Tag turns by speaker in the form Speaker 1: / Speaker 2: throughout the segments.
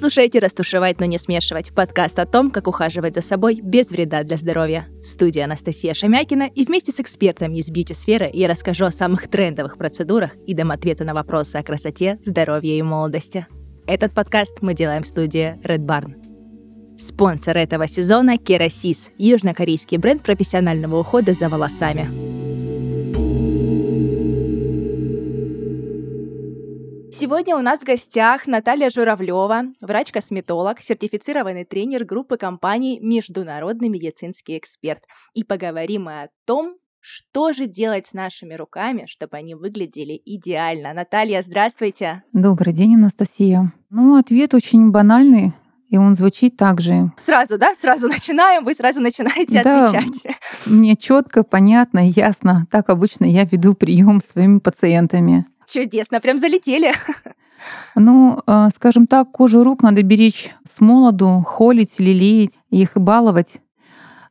Speaker 1: слушаете «Растушевать, но не смешивать» — подкаст о том, как ухаживать за собой без вреда для здоровья. В студии Анастасия Шамякина и вместе с экспертами из бьюти-сферы я расскажу о самых трендовых процедурах и дам ответы на вопросы о красоте, здоровье и молодости. Этот подкаст мы делаем в студии Red Barn. Спонсор этого сезона — Керасис, южнокорейский бренд профессионального ухода за волосами. Сегодня у нас в гостях Наталья Журавлева, врач-косметолог, сертифицированный тренер группы компаний «Международный медицинский эксперт». И поговорим мы о том, что же делать с нашими руками, чтобы они выглядели идеально? Наталья, здравствуйте.
Speaker 2: Добрый день, Анастасия. Ну, ответ очень банальный. И он звучит так же.
Speaker 1: Сразу, да? Сразу начинаем, вы сразу начинаете да, отвечать.
Speaker 2: Мне четко, понятно, ясно. Так обычно я веду прием своими пациентами.
Speaker 1: Чудесно, прям залетели.
Speaker 2: Ну, э, скажем так, кожу рук надо беречь с молоду, холить, лелеять, их баловать.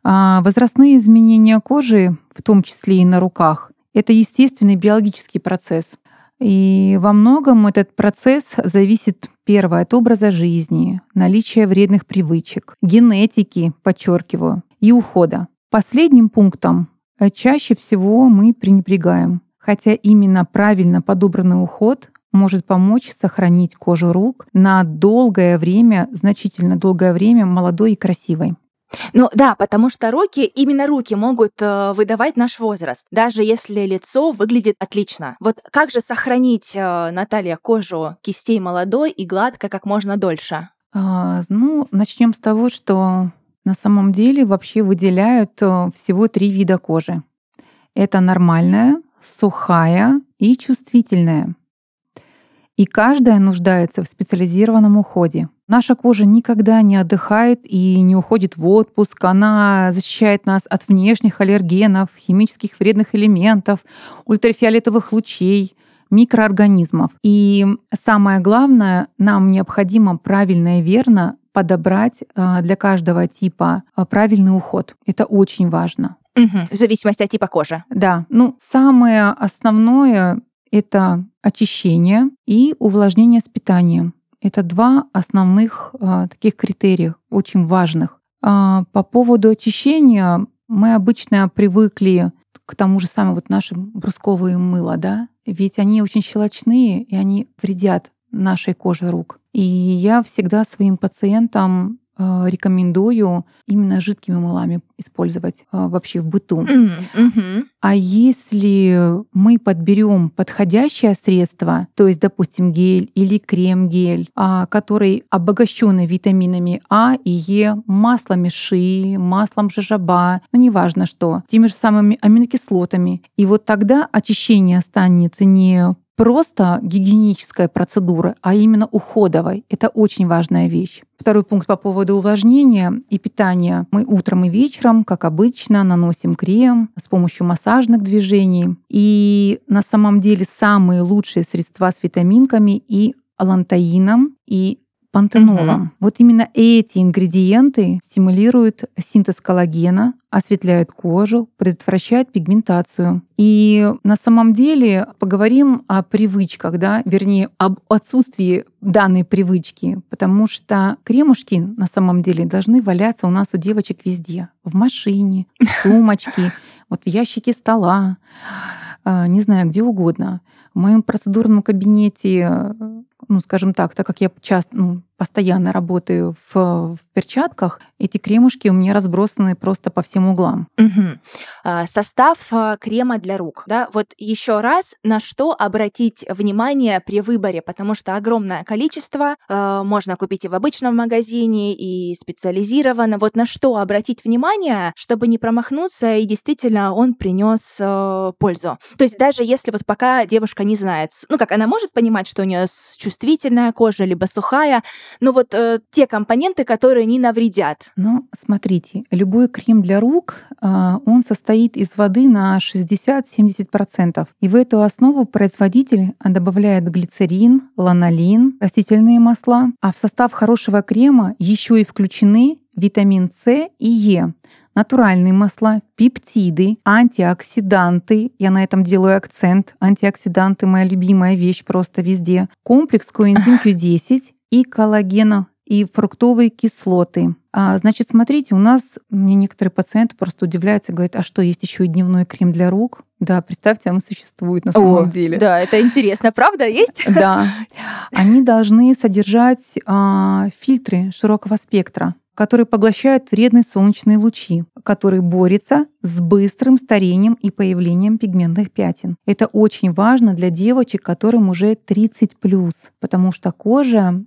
Speaker 2: А возрастные изменения кожи, в том числе и на руках, это естественный биологический процесс. И во многом этот процесс зависит, первое, от образа жизни, наличия вредных привычек, генетики, подчеркиваю, и ухода. Последним пунктом э, чаще всего мы пренебрегаем хотя именно правильно подобранный уход может помочь сохранить кожу рук на долгое время, значительно долгое время молодой и красивой.
Speaker 1: Ну да, потому что руки, именно руки могут э, выдавать наш возраст, даже если лицо выглядит отлично. Вот как же сохранить, э, Наталья, кожу кистей молодой и гладко как можно дольше?
Speaker 2: А, ну, начнем с того, что на самом деле вообще выделяют э, всего три вида кожи. Это нормальная, сухая и чувствительная. И каждая нуждается в специализированном уходе. Наша кожа никогда не отдыхает и не уходит в отпуск. Она защищает нас от внешних аллергенов, химических вредных элементов, ультрафиолетовых лучей, микроорганизмов. И самое главное, нам необходимо правильно и верно подобрать а, для каждого типа а, правильный уход. Это очень важно.
Speaker 1: Угу. В зависимости от типа кожи.
Speaker 2: Да. Ну, самое основное — это очищение и увлажнение с питанием. Это два основных а, таких критерия, очень важных. А, по поводу очищения мы обычно привыкли к тому же самому вот наши брусковые мыла, да, ведь они очень щелочные, и они вредят нашей коже рук. И я всегда своим пациентам рекомендую именно жидкими мылами использовать э, вообще в быту. Mm-hmm. А если мы подберем подходящее средство, то есть, допустим, гель или крем-гель, а, который обогащенный витаминами А и Е, маслом ши, маслом жожоба, ну неважно что, теми же самыми аминокислотами, и вот тогда очищение станет не просто гигиеническая процедура, а именно уходовой. Это очень важная вещь. Второй пункт по поводу увлажнения и питания. Мы утром и вечером, как обычно, наносим крем с помощью массажных движений. И на самом деле самые лучшие средства с витаминками и алантаином, и пантенолом. Угу. Вот именно эти ингредиенты стимулируют синтез коллагена, осветляют кожу, предотвращают пигментацию. И на самом деле поговорим о привычках, да, вернее, об отсутствии данной привычки, потому что кремушки на самом деле должны валяться у нас у девочек везде. В машине, в сумочке, вот в ящике стола, а, не знаю, где угодно. В моем процедурном кабинете ну, скажем так, так как я часто, ну, постоянно работаю в, в перчатках, эти кремушки у меня разбросаны просто по всем углам.
Speaker 1: Угу. Состав а, крема для рук, да, вот еще раз, на что обратить внимание при выборе, потому что огромное количество а, можно купить и в обычном магазине, и специализированно. Вот на что обратить внимание, чтобы не промахнуться, и действительно он принес пользу. То есть даже если вот пока девушка не знает, ну как она может понимать, что у нее чувствительная кожа, либо сухая, но вот э, те компоненты, которые не навредят.
Speaker 2: Ну, смотрите, любой крем для рук, э, он состоит из воды на 60-70%. И в эту основу производитель добавляет глицерин, ланолин, растительные масла, а в состав хорошего крема еще и включены витамин С и Е натуральные масла, пептиды, антиоксиданты. Я на этом делаю акцент. Антиоксиданты — моя любимая вещь просто везде. Комплекс коэнзим Q10 и коллагена и фруктовые кислоты. А, значит, смотрите, у нас, мне некоторые пациенты просто удивляются, говорят, а что, есть еще и дневной крем для рук? Да, представьте, он существует на самом
Speaker 1: О,
Speaker 2: деле.
Speaker 1: Да, это интересно, правда, есть?
Speaker 2: Да. Они должны содержать а, фильтры широкого спектра которые поглощают вредные солнечные лучи, который борется с быстрым старением и появлением пигментных пятен. Это очень важно для девочек, которым уже 30 плюс, потому что кожа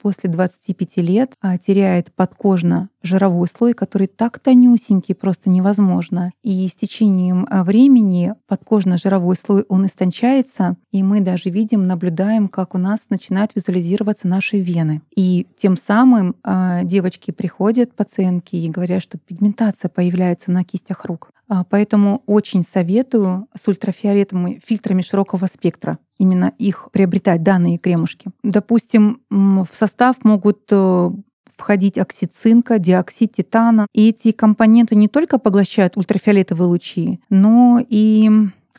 Speaker 2: после 25 лет а, теряет подкожно жировой слой, который так тонюсенький, просто невозможно. И с течением а, времени подкожно-жировой слой, он истончается, и мы даже видим, наблюдаем, как у нас начинают визуализироваться наши вены. И тем самым а, девочки приходят, пациентки, и говорят, что пигментация появляется на кистях рук поэтому очень советую с ультрафиолетовыми фильтрами широкого спектра именно их приобретать, данные кремушки. Допустим, в состав могут э, входить оксид цинка, диоксид титана. И эти компоненты не только поглощают ультрафиолетовые лучи, но и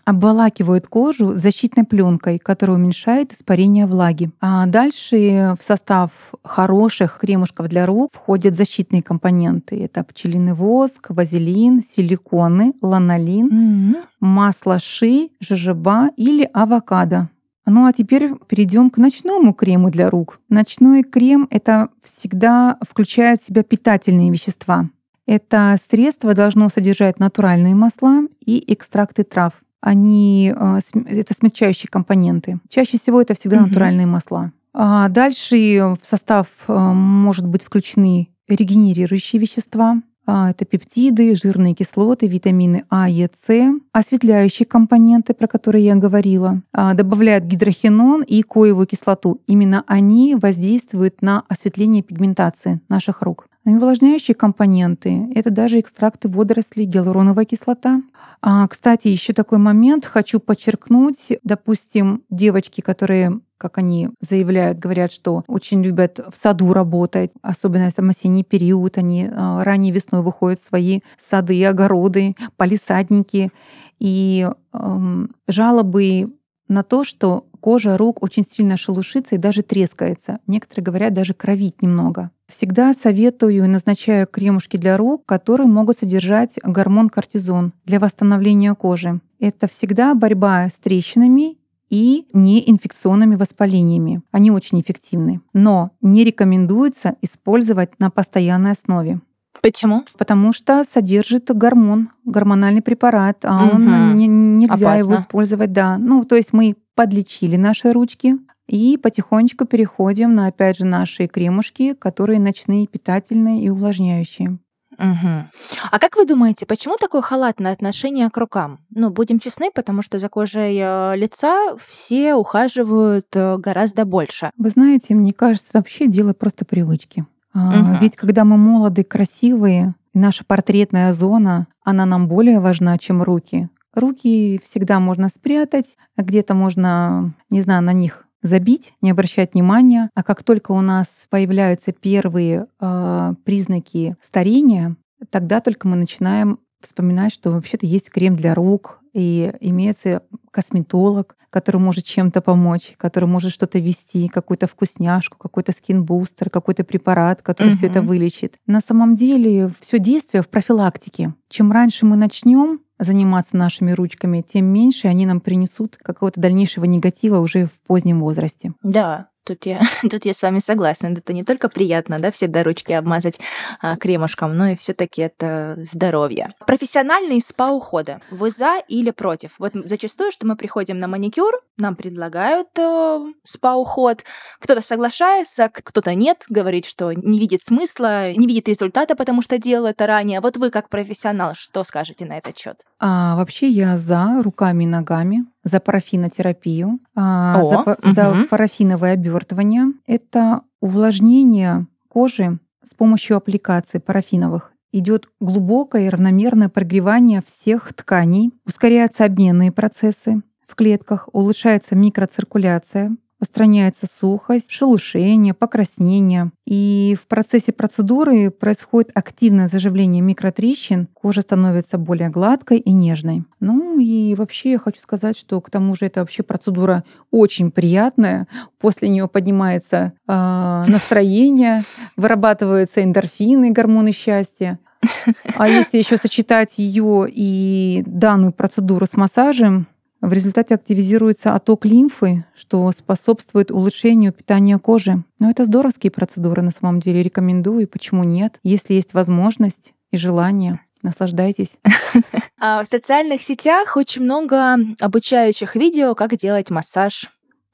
Speaker 2: обволакивают кожу защитной пленкой, которая уменьшает испарение влаги. А дальше в состав хороших кремушков для рук входят защитные компоненты. Это пчелиный воск, вазелин, силиконы, ланолин, mm-hmm. масло ши, жожоба или авокадо. Ну а теперь перейдем к ночному крему для рук. Ночной крем это всегда включает в себя питательные вещества. Это средство должно содержать натуральные масла и экстракты трав они, а, это смягчающие компоненты. Чаще всего это всегда угу. натуральные масла. А дальше в состав а, может быть включены регенерирующие вещества, а, это пептиды, жирные кислоты, витамины А, Е, С, осветляющие компоненты, про которые я говорила, добавляют гидрохинон и коевую кислоту. Именно они воздействуют на осветление пигментации наших рук. Увлажняющие компоненты — это даже экстракты водорослей, гиалуроновая кислота, а, кстати, еще такой момент хочу подчеркнуть. Допустим, девочки, которые как они заявляют, говорят, что очень любят в саду работать, особенно там осенний период, они а, ранней весной выходят в свои сады, огороды, полисадники. И эм, жалобы на то, что кожа рук очень сильно шелушится и даже трескается. Некоторые говорят, даже кровить немного. Всегда советую и назначаю кремушки для рук, которые могут содержать гормон кортизон для восстановления кожи. Это всегда борьба с трещинами и неинфекционными воспалениями. Они очень эффективны. Но не рекомендуется использовать на постоянной основе.
Speaker 1: Почему?
Speaker 2: Потому что содержит гормон, гормональный препарат, а угу. он не, нельзя Опасно. его использовать, да. Ну, то есть мы подлечили наши ручки, и потихонечку переходим на, опять же, наши кремушки, которые ночные, питательные и увлажняющие.
Speaker 1: Угу. А как вы думаете, почему такое халатное отношение к рукам? Ну, будем честны, потому что за кожей э, лица все ухаживают э, гораздо больше.
Speaker 2: Вы знаете, мне кажется, вообще дело просто привычки. Угу. Ведь когда мы молоды, красивые, наша портретная зона, она нам более важна, чем руки. Руки всегда можно спрятать, где-то можно, не знаю, на них забить, не обращать внимания. А как только у нас появляются первые э, признаки старения, тогда только мы начинаем вспоминать, что вообще-то есть крем для рук, и имеется косметолог, который может чем-то помочь, который может что-то вести, какую-то вкусняшку, какой-то скин-бустер, какой-то препарат, который угу. все это вылечит. На самом деле все действие в профилактике. Чем раньше мы начнем, заниматься нашими ручками, тем меньше они нам принесут какого-то дальнейшего негатива уже в позднем возрасте.
Speaker 1: Да, Тут я, тут я с вами согласна. Это не только приятно, да, все до ручки обмазать а, кремушком, но и все таки это здоровье. Профессиональный спа-ухода. Вы за или против? Вот зачастую, что мы приходим на маникюр, нам предлагают э, спа-уход. Кто-то соглашается, кто-то нет, говорит, что не видит смысла, не видит результата, потому что делал это ранее. Вот вы как профессионал, что скажете на этот счет?
Speaker 2: А, вообще я за руками и ногами, за парафинотерапию, а, О, за, угу. за парафиновое обертывание. Это увлажнение кожи с помощью аппликаций парафиновых идет глубокое и равномерное прогревание всех тканей, ускоряются обменные процессы в клетках, улучшается микроциркуляция, устраняется сухость, шелушение, покраснение. И в процессе процедуры происходит активное заживление микротрещин, кожа становится более гладкой и нежной. Ну и вообще я хочу сказать, что к тому же это вообще процедура очень приятная. После нее поднимается э, настроение, вырабатываются эндорфины, гормоны счастья. А если еще сочетать ее и данную процедуру с массажем, в результате активизируется отток лимфы, что способствует улучшению питания кожи. Но это здоровские процедуры на самом деле. Рекомендую, почему нет, если есть возможность и желание. Наслаждайтесь.
Speaker 1: А в социальных сетях очень много обучающих видео, как делать массаж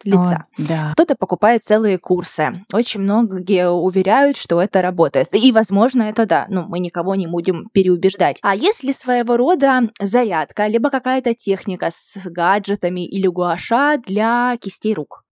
Speaker 1: лица.
Speaker 2: О, да.
Speaker 1: Кто-то покупает целые курсы. Очень многие уверяют, что это работает. И, возможно, это да. Ну, мы никого не будем переубеждать. А если своего рода зарядка, либо какая-то техника с гаджетами или гуаша для кистей рук?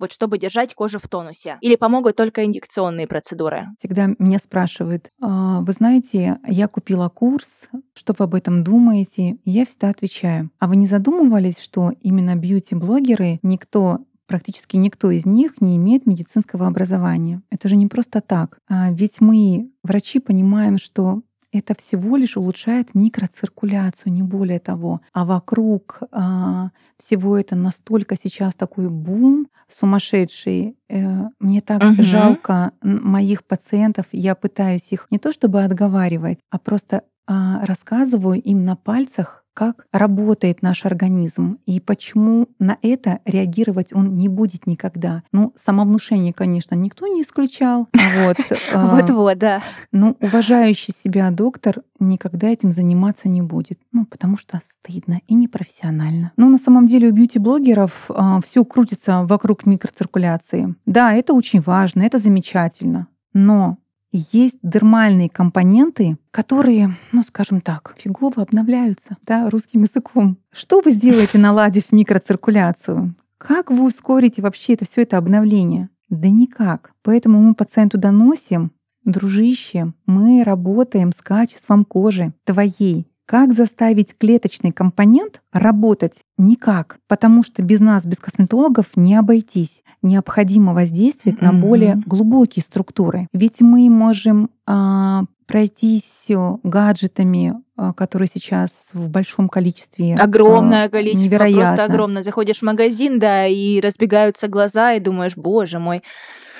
Speaker 1: вот чтобы держать кожу в тонусе? Или помогут только инъекционные процедуры?
Speaker 2: Всегда меня спрашивают, «А, вы знаете, я купила курс, что вы об этом думаете? И я всегда отвечаю, а вы не задумывались, что именно бьюти-блогеры никто практически никто из них не имеет медицинского образования. Это же не просто так. А ведь мы, врачи, понимаем, что это всего лишь улучшает микроциркуляцию, не более того. А вокруг а, всего это настолько сейчас такой бум сумасшедший. Э, мне так угу. жалко моих пациентов. Я пытаюсь их не то чтобы отговаривать, а просто а, рассказываю им на пальцах, как работает наш организм и почему на это реагировать он не будет никогда. Ну, самовнушение, конечно, никто не исключал.
Speaker 1: Вот, а, Вот-вот, да.
Speaker 2: Ну, уважающий себя доктор никогда этим заниматься не будет. Ну, потому что стыдно и непрофессионально. Но на самом деле у бьюти-блогеров а, все крутится вокруг микроциркуляции. Да, это очень важно, это замечательно. Но есть дермальные компоненты, которые, ну скажем так, фигово обновляются да, русским языком. Что вы сделаете, наладив микроциркуляцию? Как вы ускорите вообще это все это обновление? Да никак. Поэтому мы пациенту доносим, дружище, мы работаем с качеством кожи твоей, как заставить клеточный компонент работать? Никак, потому что без нас, без косметологов не обойтись. Необходимо воздействовать mm-hmm. на более глубокие структуры. Ведь мы можем а, пройтись гаджетами, а, которые сейчас в большом количестве.
Speaker 1: Огромное а, количество, невероятно. просто огромное. Заходишь в магазин, да, и разбегаются глаза, и думаешь, боже мой.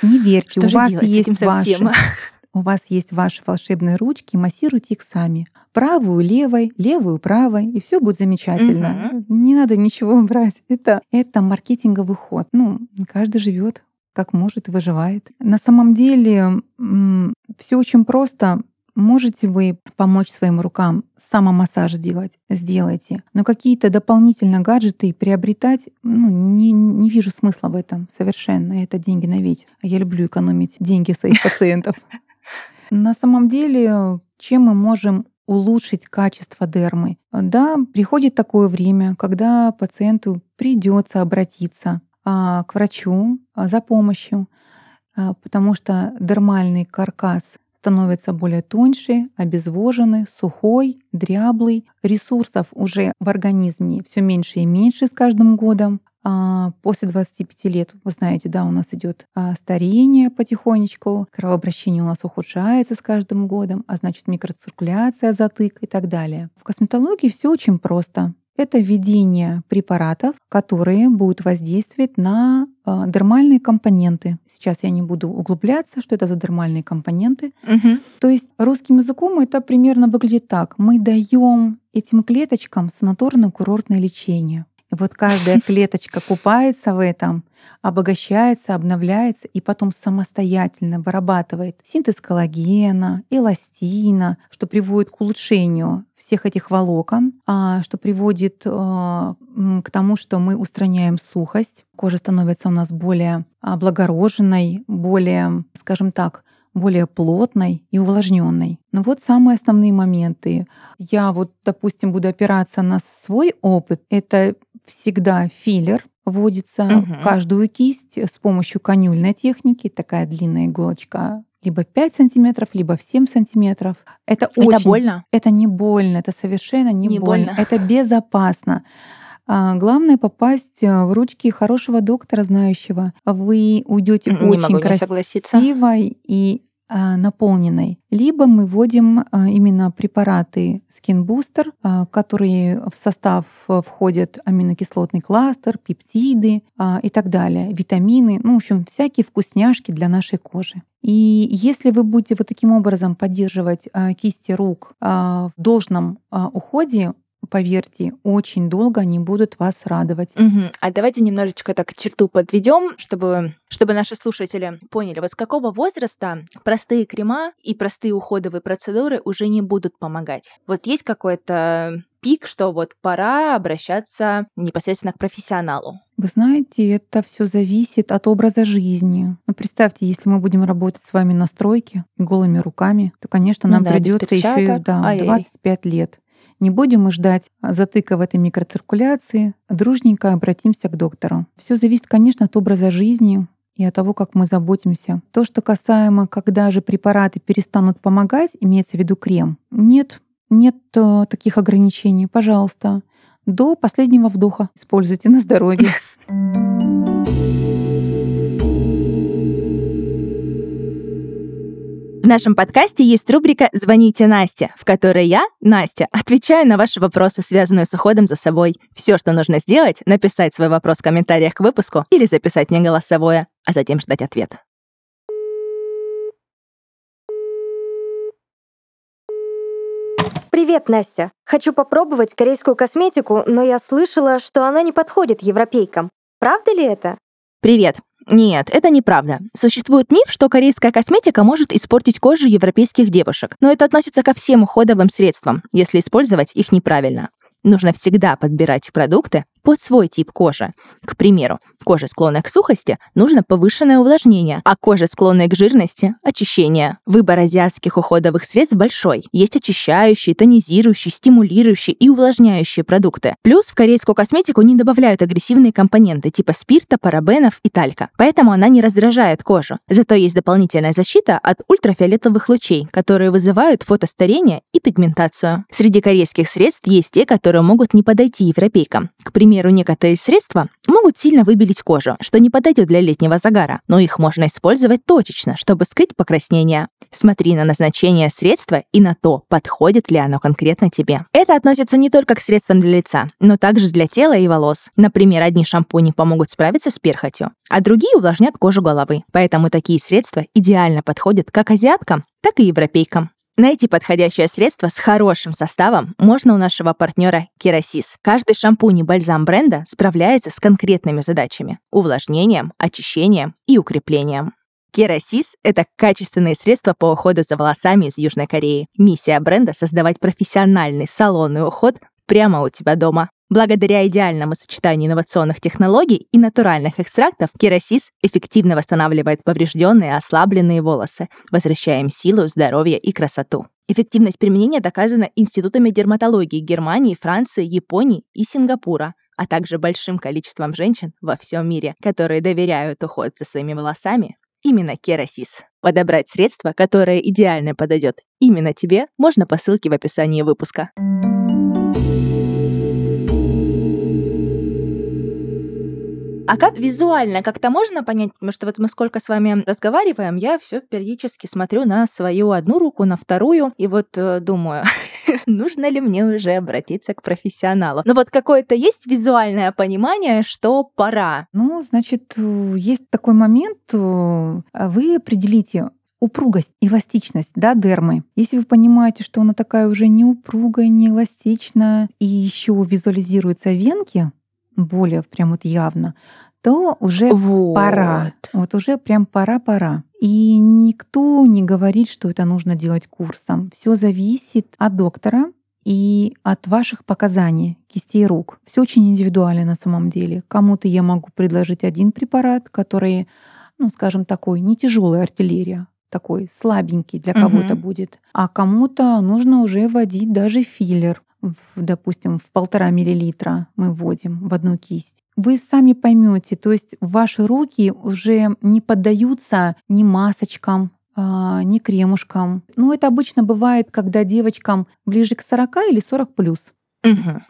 Speaker 2: Не верьте, что у вас есть ваши, у вас есть ваши волшебные ручки, массируйте их сами правую левой, левую правой, и все будет замечательно. Угу. Не надо ничего брать. Это, это маркетинговый ход. Ну, каждый живет как может и выживает. На самом деле все очень просто. Можете вы помочь своим рукам самомассаж делать? Сделайте. Но какие-то дополнительно гаджеты приобретать, ну, не, не вижу смысла в этом совершенно. Это деньги на ветер. Я люблю экономить деньги своих пациентов. На самом деле, чем мы можем улучшить качество дермы. Да, приходит такое время, когда пациенту придется обратиться а, к врачу а, за помощью, а, потому что дермальный каркас становится более тоньше, обезвоженный, сухой, дряблый. Ресурсов уже в организме все меньше и меньше с каждым годом. А, после 25 лет, вы знаете, да, у нас идет а, старение потихонечку, кровообращение у нас ухудшается с каждым годом, а значит микроциркуляция, затык и так далее. В косметологии все очень просто. Это введение препаратов, которые будут воздействовать на э, дермальные компоненты. Сейчас я не буду углубляться, что это за дермальные компоненты.
Speaker 1: Угу.
Speaker 2: То есть русским языком это примерно выглядит так. Мы даем этим клеточкам санаторно-курортное лечение. И вот каждая клеточка купается в этом, обогащается, обновляется и потом самостоятельно вырабатывает синтез коллагена, эластина, что приводит к улучшению всех этих волокон, а, что приводит э, к тому, что мы устраняем сухость, кожа становится у нас более облагороженной, более, скажем так, более плотной и увлажненной. Но вот самые основные моменты. Я вот, допустим, буду опираться на свой опыт. Это всегда филлер вводится угу. в каждую кисть с помощью конюльной техники. Такая длинная иголочка либо 5 сантиметров, либо в 7 сантиметров. Это, это очень...
Speaker 1: больно?
Speaker 2: Это не больно, это совершенно не, не больно. больно. Это безопасно. А главное попасть э, в ручки хорошего доктора, знающего. Вы уйдете очень красивой и наполненной. Либо мы вводим а, именно препараты Skin Booster, а, которые в состав входят аминокислотный кластер, пептиды и так далее, витамины, ну, в общем, всякие вкусняшки для нашей кожи. И если вы будете вот таким образом поддерживать кисти рук в должном уходе, поверьте, очень долго они будут вас радовать.
Speaker 1: Угу. А давайте немножечко так черту подведем, чтобы, чтобы наши слушатели поняли, вот с какого возраста простые крема и простые уходовые процедуры уже не будут помогать. Вот есть какой-то пик, что вот пора обращаться непосредственно к профессионалу?
Speaker 2: Вы знаете, это все зависит от образа жизни. Ну, представьте, если мы будем работать с вами на стройке голыми руками, то, конечно, ну нам ну, да, придется еще и да, 25 лет. Не будем мы ждать затыка в этой микроциркуляции, дружненько обратимся к доктору. Все зависит, конечно, от образа жизни, и от того, как мы заботимся. То, что касаемо, когда же препараты перестанут помогать, имеется в виду крем, нет, нет э, таких ограничений. Пожалуйста, до последнего вдоха используйте на здоровье.
Speaker 1: нашем подкасте есть рубрика «Звоните Насте», в которой я, Настя, отвечаю на ваши вопросы, связанные с уходом за собой. Все, что нужно сделать, написать свой вопрос в комментариях к выпуску или записать мне голосовое, а затем ждать ответ.
Speaker 3: Привет, Настя. Хочу попробовать корейскую косметику, но я слышала, что она не подходит европейкам. Правда ли это?
Speaker 1: Привет. Нет, это неправда. Существует миф, что корейская косметика может испортить кожу европейских девушек, но это относится ко всем уходовым средствам, если использовать их неправильно. Нужно всегда подбирать продукты под свой тип кожи. К примеру, коже, склонной к сухости, нужно повышенное увлажнение, а коже, склонной к жирности – очищение. Выбор азиатских уходовых средств большой. Есть очищающие, тонизирующие, стимулирующие и увлажняющие продукты. Плюс в корейскую косметику не добавляют агрессивные компоненты типа спирта, парабенов и талька, поэтому она не раздражает кожу. Зато есть дополнительная защита от ультрафиолетовых лучей, которые вызывают фотостарение и пигментацию. Среди корейских средств есть те, которые могут не подойти европейкам. К примеру, примеру, некоторые средства могут сильно выбелить кожу, что не подойдет для летнего загара, но их можно использовать точечно, чтобы скрыть покраснение. Смотри на назначение средства и на то, подходит ли оно конкретно тебе. Это относится не только к средствам для лица, но также для тела и волос. Например, одни шампуни помогут справиться с перхотью, а другие увлажнят кожу головы. Поэтому такие средства идеально подходят как азиаткам, так и европейкам. Найти подходящее средство с хорошим составом можно у нашего партнера Керасис. Каждый шампунь и бальзам бренда справляется с конкретными задачами – увлажнением, очищением и укреплением. Керасис — это качественные средства по уходу за волосами из Южной Кореи. Миссия бренда — создавать профессиональный салонный уход прямо у тебя дома. Благодаря идеальному сочетанию инновационных технологий и натуральных экстрактов, керосис эффективно восстанавливает поврежденные, ослабленные волосы, возвращая им силу, здоровье и красоту. Эффективность применения доказана институтами дерматологии Германии, Франции, Японии и Сингапура, а также большим количеством женщин во всем мире, которые доверяют уход за своими волосами именно Керасис. Подобрать средство, которое идеально подойдет именно тебе, можно по ссылке в описании выпуска. А как визуально как-то можно понять? Потому что вот мы сколько с вами разговариваем, я все периодически смотрю на свою одну руку, на вторую, и вот э, думаю, нужно ли мне уже обратиться к профессионалу. Но вот какое-то есть визуальное понимание, что пора.
Speaker 2: Ну, значит, э, есть такой момент, э, вы определите, упругость, эластичность, да, дермы. Если вы понимаете, что она такая уже не упругая, не эластичная, и еще визуализируются венки, более прям вот явно, то уже вот. пора. Вот уже прям пора-пора. И никто не говорит, что это нужно делать курсом. Все зависит от доктора и от ваших показаний кистей рук. Все очень индивидуально на самом деле. Кому-то я могу предложить один препарат, который, ну, скажем, такой не тяжелая артиллерия, такой слабенький для кого-то угу. будет. А кому-то нужно уже вводить даже филлер в, допустим, в полтора миллилитра мы вводим в одну кисть, вы сами поймете, то есть ваши руки уже не поддаются ни масочкам, а, ни кремушкам. Ну, это обычно бывает, когда девочкам ближе к 40 или 40 плюс.
Speaker 1: Угу.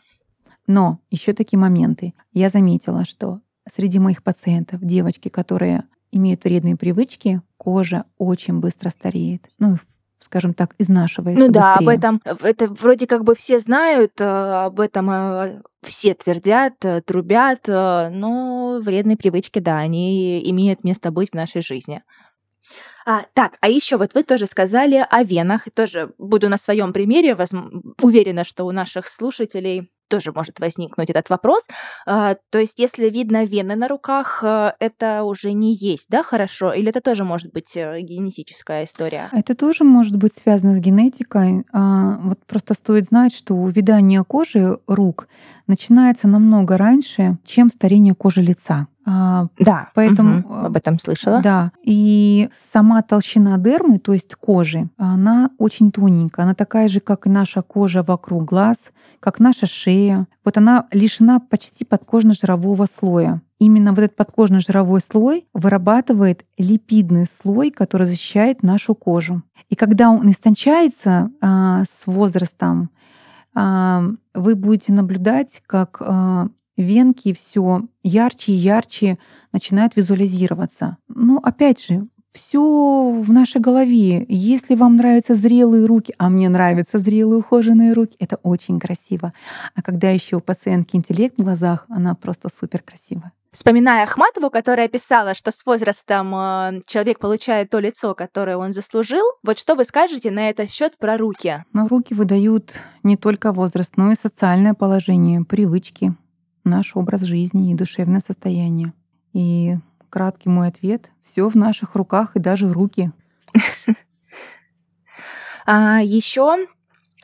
Speaker 2: Но еще такие моменты. Я заметила, что среди моих пациентов девочки, которые имеют вредные привычки, кожа очень быстро стареет. Ну, скажем так, изнашивается.
Speaker 1: Ну да,
Speaker 2: быстрее.
Speaker 1: об этом это вроде как бы все знают, э, об этом э, все твердят, э, трубят, но вредные привычки, да, они имеют место быть в нашей жизни. А, так, а еще вот вы тоже сказали о венах. Тоже буду на своем примере. Возм... Уверена, что у наших слушателей тоже может возникнуть этот вопрос. А, то есть, если видно вены на руках, э, это уже не есть, да, хорошо? Или это тоже может быть э, генетическая история?
Speaker 2: Это тоже может быть связано с генетикой. А, вот просто стоит знать, что увядание кожи рук начинается намного раньше, чем старение кожи лица.
Speaker 1: А, да, поэтому угу, об этом слышала.
Speaker 2: Да, и сама толщина дермы, то есть кожи, она очень тоненькая, она такая же, как и наша кожа вокруг глаз, как наша шея. Вот она лишена почти подкожно-жирового слоя. Именно вот этот подкожно-жировой слой вырабатывает липидный слой, который защищает нашу кожу. И когда он истончается а, с возрастом, а, вы будете наблюдать, как а, венки все ярче и ярче начинают визуализироваться. Но опять же, все в нашей голове. Если вам нравятся зрелые руки, а мне нравятся зрелые ухоженные руки, это очень красиво. А когда еще у пациентки интеллект в глазах, она просто супер красивая.
Speaker 1: Вспоминая Ахматову, которая писала, что с возрастом э, человек получает то лицо, которое он заслужил, вот что вы скажете на этот счет про руки?
Speaker 2: Но руки выдают не только возраст, но и социальное положение, привычки, наш образ жизни и душевное состояние. И краткий мой ответ — все в наших руках и даже руки.
Speaker 1: А еще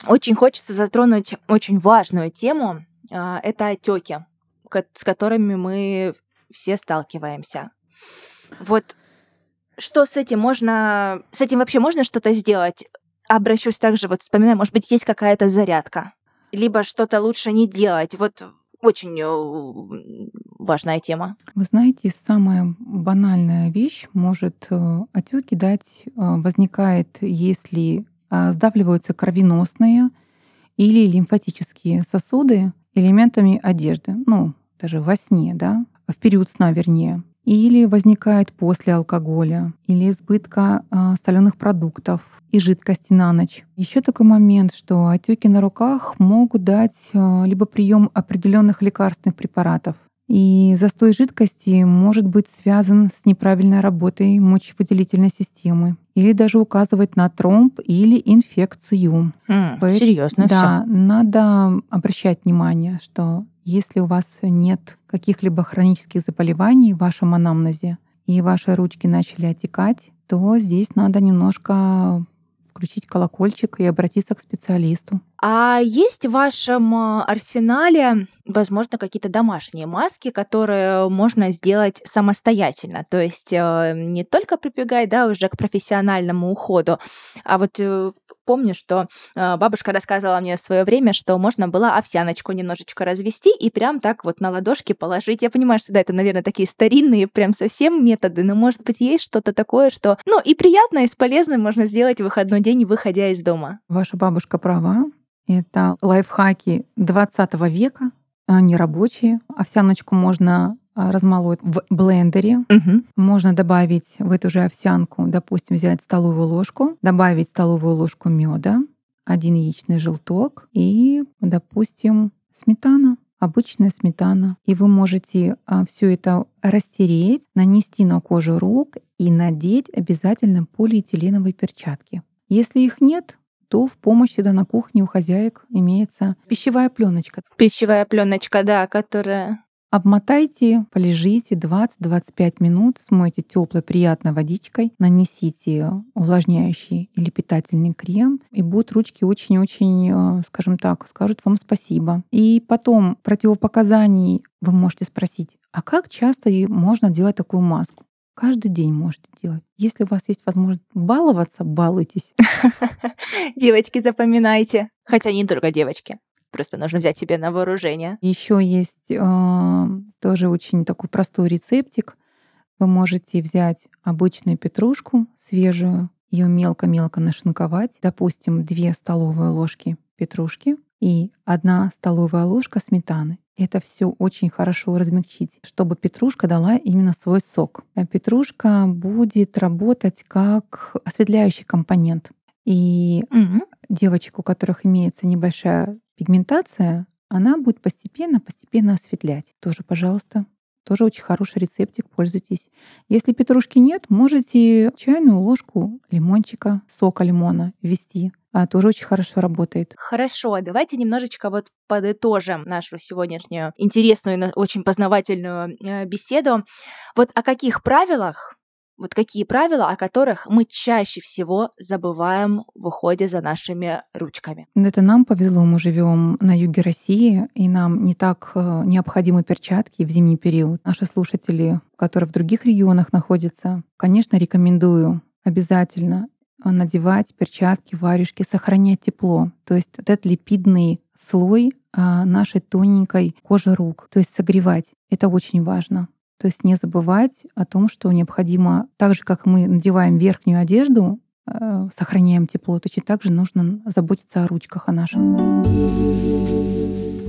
Speaker 1: очень хочется затронуть очень важную тему. А, это отеки, с которыми мы все сталкиваемся. Вот что с этим можно... С этим вообще можно что-то сделать? Обращусь также, вот вспоминаю, может быть, есть какая-то зарядка. Либо что-то лучше не делать. Вот очень э, важная тема.
Speaker 2: Вы знаете, самая банальная вещь может э, отеки дать, э, возникает, если сдавливаются кровеносные или лимфатические сосуды элементами одежды, ну, даже во сне, да, в период сна вернее или возникает после алкоголя, или избытка э, соленых продуктов и жидкости на ночь. Еще такой момент, что отеки на руках могут дать э, либо прием определенных лекарственных препаратов. И застой жидкости может быть связан с неправильной работой мочевыделительной системы или даже указывать на тромб или инфекцию.
Speaker 1: Mm, Поэтому, серьезно
Speaker 2: да,
Speaker 1: все.
Speaker 2: надо обращать внимание, что если у вас нет каких-либо хронических заболеваний в вашем анамнезе и ваши ручки начали отекать, то здесь надо немножко включить колокольчик и обратиться к специалисту.
Speaker 1: А есть в вашем э, арсенале, возможно, какие-то домашние маски, которые можно сделать самостоятельно? То есть э, не только прибегать да, уже к профессиональному уходу, а вот э, помню, что бабушка рассказывала мне в свое время, что можно было овсяночку немножечко развести и прям так вот на ладошки положить. Я понимаю, что да, это, наверное, такие старинные прям совсем методы, но может быть есть что-то такое, что, ну, и приятно, и с полезным можно сделать в выходной день, выходя из дома.
Speaker 2: Ваша бабушка права. Это лайфхаки 20 века, они рабочие. Овсяночку можно а, размолоть в блендере.
Speaker 1: Угу.
Speaker 2: Можно добавить в эту же овсянку, допустим, взять столовую ложку, добавить столовую ложку меда, один яичный желток и, допустим, сметана обычная сметана. И вы можете а, все это растереть, нанести на кожу рук и надеть обязательно полиэтиленовые перчатки. Если их нет, то в помощь всегда на кухне у хозяек имеется пищевая пленочка.
Speaker 1: Пищевая пленочка, да, которая
Speaker 2: Обмотайте, полежите 20-25 минут, смойте теплой приятной водичкой, нанесите увлажняющий или питательный крем, и будут ручки очень-очень, э, скажем так, скажут вам спасибо. И потом противопоказаний вы можете спросить, а как часто можно делать такую маску? Каждый день можете делать. Если у вас есть возможность баловаться, балуйтесь.
Speaker 1: Девочки, запоминайте. Хотя не только девочки. Просто нужно взять себе на вооружение.
Speaker 2: Еще есть э, тоже очень такой простой рецептик. Вы можете взять обычную петрушку свежую, ее мелко-мелко нашинковать, допустим, 2 столовые ложки петрушки, и одна столовая ложка сметаны. Это все очень хорошо размягчить, чтобы петрушка дала именно свой сок. А петрушка будет работать как осветляющий компонент. И
Speaker 1: Мгм.
Speaker 2: девочек, у которых имеется небольшая пигментация, она будет постепенно-постепенно осветлять. Тоже, пожалуйста, тоже очень хороший рецептик, пользуйтесь. Если петрушки нет, можете чайную ложку лимончика, сока лимона ввести. А тоже очень хорошо работает.
Speaker 1: Хорошо, давайте немножечко вот подытожим нашу сегодняшнюю интересную, очень познавательную э, беседу. Вот о каких правилах, вот какие правила, о которых мы чаще всего забываем в уходе за нашими ручками?
Speaker 2: Это нам повезло, мы живем на юге России, и нам не так э, необходимы перчатки в зимний период. Наши слушатели, которые в других регионах находятся, конечно, рекомендую обязательно надевать перчатки, варежки, сохранять тепло. То есть этот липидный слой а, нашей тоненькой кожи рук, то есть согревать. Это очень важно. То есть не забывать о том, что необходимо, так же как мы надеваем верхнюю одежду, э, сохраняем тепло, точно так же нужно заботиться о ручках, о наших.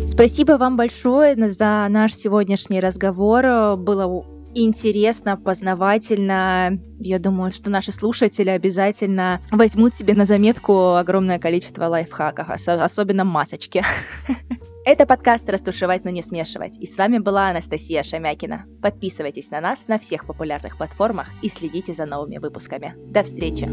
Speaker 1: Спасибо вам большое за наш сегодняшний разговор. Э, Было интересно, познавательно. Я думаю, что наши слушатели обязательно возьмут себе на заметку огромное количество лайфхаков, ос- особенно масочки. Это подкаст «Растушевать, но не смешивать». И с вами была Анастасия Шамякина. Подписывайтесь на нас на всех популярных платформах и следите за новыми выпусками. До встречи!